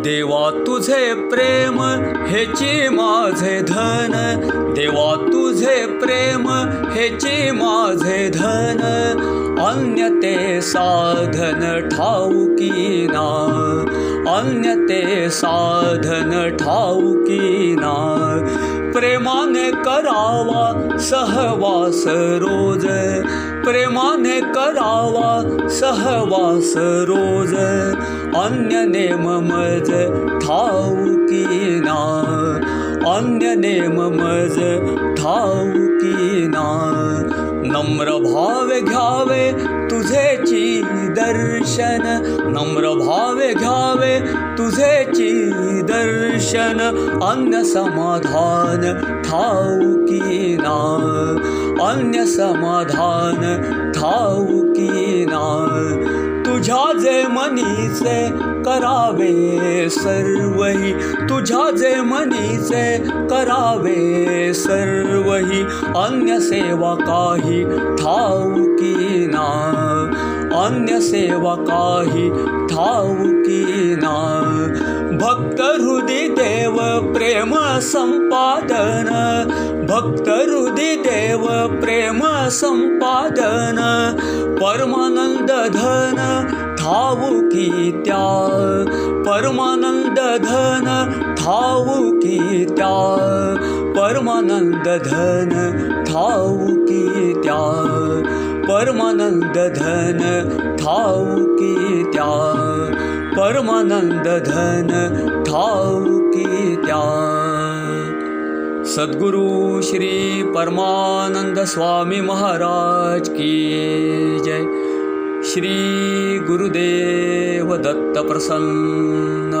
देवा तुझे प्रेम हेची माझे धन. देवा तुझे प्रेम हेची माझे धन. अन्य ते साधन ठाऊकी ना. अन्य ते साधन ठाऊकी ना प्रेमाने करावा सहवास रोज। प्रेमाने करावा सहवास रोज। अन्य नेम मज ठाऊकी ना। अन्य नेम मज ठाऊकी ना नम्र भावे घ्यावे तुझेची दर्शन नम्र भावे घ्यावे तुझेची दर्शन अन्य समाधान अन्य समाधान ठाऊकी ना तुझ्या जे मनीचे करावे सर्वही तुझ्या जे मनीचे करावे सर्वही अन्य सेवा काही ठाऊकी ना? अन्य सेवा काही ठाऊकी ना? भक्त हृदय देव प्रेम संपादन भक्त हृदय देव प्रेम संपादन परमानंद धन ठाऊकी त्या परमानंद धन ठाऊकी त्या परमानंद धन सद्गुरु श्री परमानंद स्वामी महाराज की जय। श्री गुरुदेव दत्त प्रसन्न